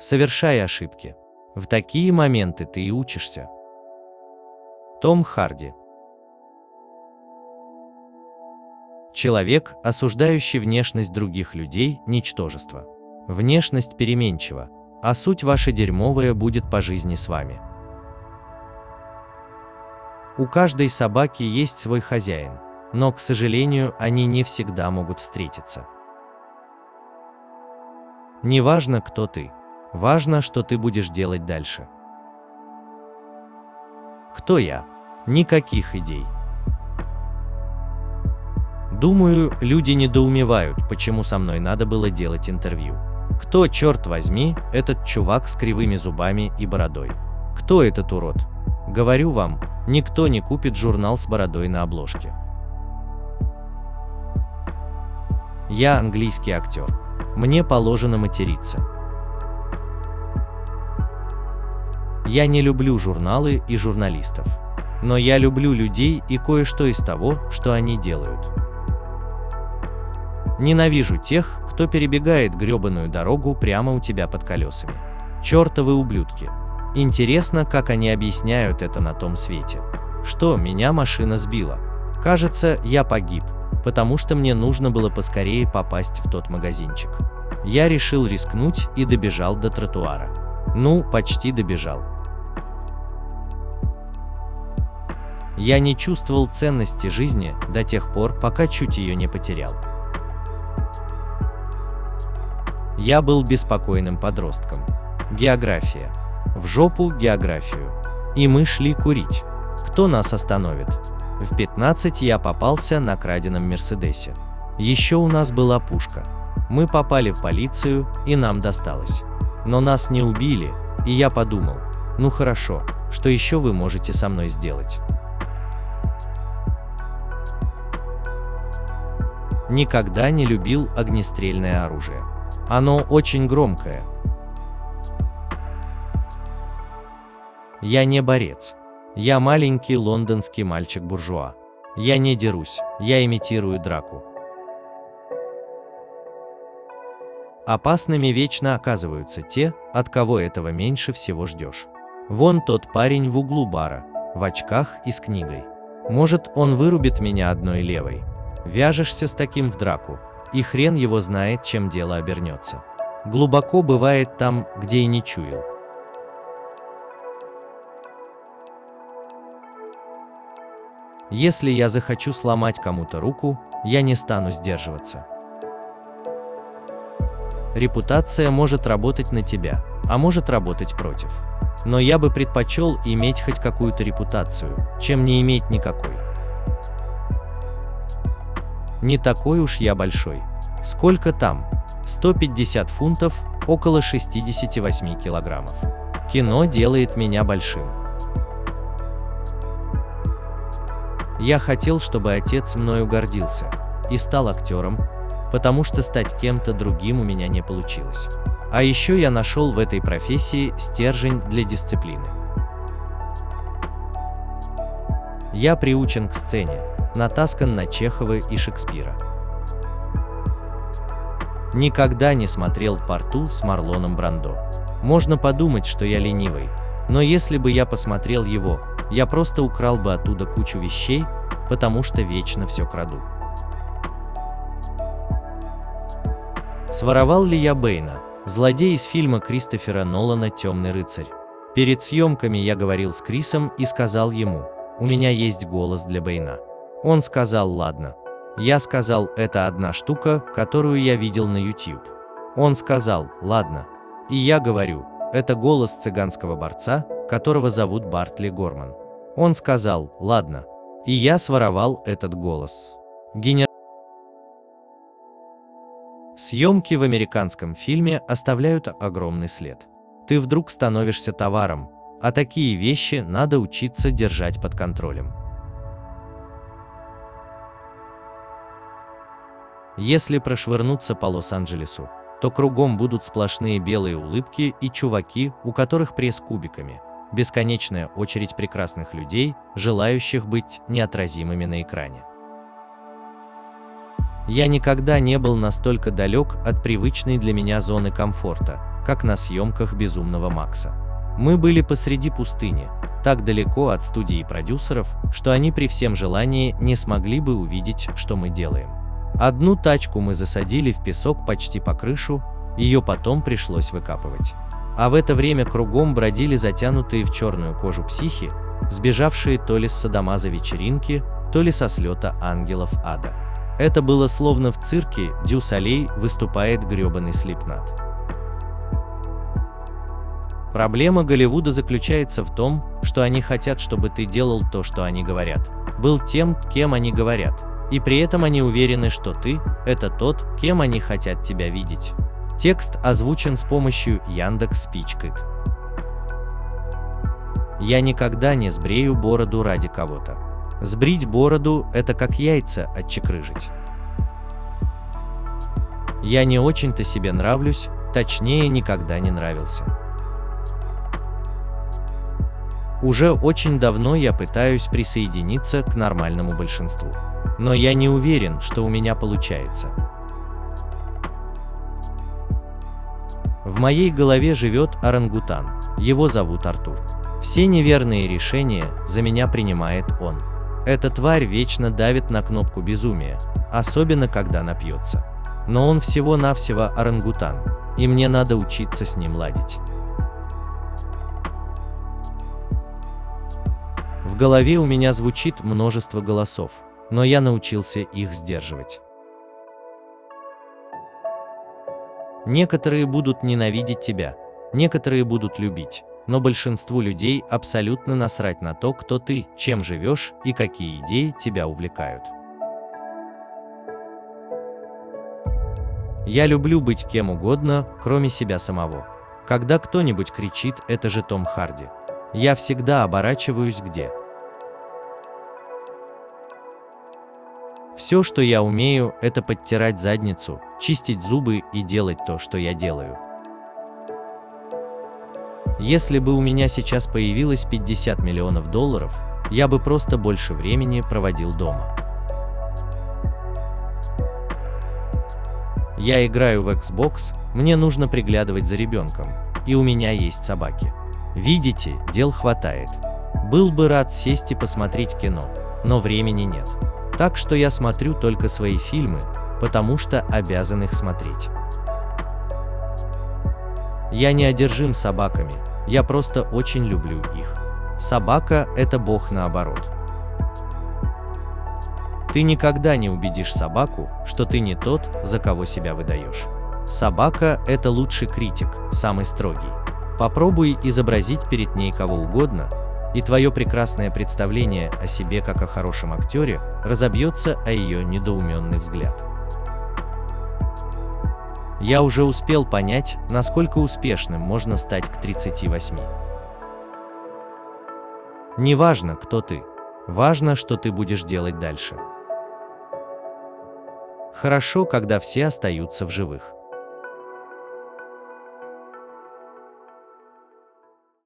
совершай ошибки. В такие моменты ты и учишься. Том Харди Человек, осуждающий внешность других людей – ничтожество. Внешность переменчива, а суть ваша дерьмовая будет по жизни с вами. У каждой собаки есть свой хозяин, но, к сожалению, они не всегда могут встретиться. Не важно, кто ты. Важно, что ты будешь делать дальше. Кто я? Никаких идей. Думаю, люди недоумевают, почему со мной надо было делать интервью. Кто, черт возьми, этот чувак с кривыми зубами и бородой? Кто этот урод? Говорю вам, никто не купит журнал с бородой на обложке. Я английский актер. Мне положено материться. Я не люблю журналы и журналистов. Но я люблю людей и кое-что из того, что они делают. Ненавижу тех, кто перебегает гребаную дорогу прямо у тебя под колесами. Чертовы ублюдки. Интересно, как они объясняют это на том свете. Что, меня машина сбила. Кажется, я погиб, потому что мне нужно было поскорее попасть в тот магазинчик. Я решил рискнуть и добежал до тротуара. Ну, почти добежал. Я не чувствовал ценности жизни до тех пор, пока чуть ее не потерял. Я был беспокойным подростком. География. В жопу географию. И мы шли курить. Кто нас остановит? В 15 я попался на краденом Мерседесе. Еще у нас была пушка. Мы попали в полицию, и нам досталось. Но нас не убили, и я подумал, ну хорошо, что еще вы можете со мной сделать? Никогда не любил огнестрельное оружие. Оно очень громкое. Я не борец. Я маленький лондонский мальчик-буржуа. Я не дерусь, я имитирую драку. Опасными вечно оказываются те, от кого этого меньше всего ждешь. Вон тот парень в углу бара, в очках и с книгой. Может, он вырубит меня одной левой. Вяжешься с таким в драку, и хрен его знает, чем дело обернется. Глубоко бывает там, где и не чуял. Если я захочу сломать кому-то руку, я не стану сдерживаться. Репутация может работать на тебя, а может работать против. Но я бы предпочел иметь хоть какую-то репутацию, чем не иметь никакой. Не такой уж я большой. Сколько там? 150 фунтов, около 68 килограммов. Кино делает меня большим. Я хотел, чтобы отец мною гордился и стал актером, потому что стать кем-то другим у меня не получилось. А еще я нашел в этой профессии стержень для дисциплины. Я приучен к сцене, натаскан на Чехова и Шекспира. Никогда не смотрел в порту с Марлоном Брандо. Можно подумать, что я ленивый, но если бы я посмотрел его, я просто украл бы оттуда кучу вещей, потому что вечно все краду. Своровал ли я Бэйна, злодей из фильма Кристофера Нолана «Темный рыцарь»? Перед съемками я говорил с Крисом и сказал ему, у меня есть голос для Бэйна. Он сказал, ладно. Я сказал, это одна штука, которую я видел на YouTube. Он сказал, ладно. И я говорю, это голос цыганского борца, которого зовут Бартли Горман. Он сказал, ладно. И я своровал этот голос. Генер... Съемки в американском фильме оставляют огромный след. Ты вдруг становишься товаром, а такие вещи надо учиться держать под контролем. Если прошвырнуться по Лос-Анджелесу, то кругом будут сплошные белые улыбки и чуваки, у которых пресс кубиками, бесконечная очередь прекрасных людей, желающих быть неотразимыми на экране. Я никогда не был настолько далек от привычной для меня зоны комфорта, как на съемках «Безумного Макса». Мы были посреди пустыни, так далеко от студии продюсеров, что они при всем желании не смогли бы увидеть, что мы делаем. Одну тачку мы засадили в песок почти по крышу, ее потом пришлось выкапывать. А в это время кругом бродили затянутые в черную кожу психи, сбежавшие то ли с садомаза вечеринки, то ли со слета ангелов ада. Это было словно в цирке Дюсалей выступает гребаный слепнат. Проблема Голливуда заключается в том, что они хотят, чтобы ты делал то, что они говорят, был тем, кем они говорят, и при этом они уверены, что ты – это тот, кем они хотят тебя видеть. Текст озвучен с помощью Яндекс Спичкит. Я никогда не сбрею бороду ради кого-то. Сбрить бороду – это как яйца отчекрыжить. Я не очень-то себе нравлюсь, точнее никогда не нравился. Уже очень давно я пытаюсь присоединиться к нормальному большинству. Но я не уверен, что у меня получается. В моей голове живет орангутан, его зовут Артур. Все неверные решения за меня принимает он. Эта тварь вечно давит на кнопку безумия, особенно когда напьется. Но он всего-навсего орангутан, и мне надо учиться с ним ладить. Голове у меня звучит множество голосов, но я научился их сдерживать. Некоторые будут ненавидеть тебя, некоторые будут любить, но большинству людей абсолютно насрать на то, кто ты, чем живешь и какие идеи тебя увлекают. Я люблю быть кем угодно, кроме себя самого. Когда кто-нибудь кричит «это же Том Харди», я всегда оборачиваюсь где. Все, что я умею, это подтирать задницу, чистить зубы и делать то, что я делаю. Если бы у меня сейчас появилось 50 миллионов долларов, я бы просто больше времени проводил дома. Я играю в Xbox, мне нужно приглядывать за ребенком, и у меня есть собаки. Видите, дел хватает. Был бы рад сесть и посмотреть кино, но времени нет. Так что я смотрю только свои фильмы, потому что обязан их смотреть. Я не одержим собаками, я просто очень люблю их. Собака – это бог наоборот. Ты никогда не убедишь собаку, что ты не тот, за кого себя выдаешь. Собака – это лучший критик, самый строгий. Попробуй изобразить перед ней кого угодно, и твое прекрасное представление о себе как о хорошем актере разобьется о ее недоуменный взгляд. Я уже успел понять, насколько успешным можно стать к 38. Не важно, кто ты. Важно, что ты будешь делать дальше. Хорошо, когда все остаются в живых.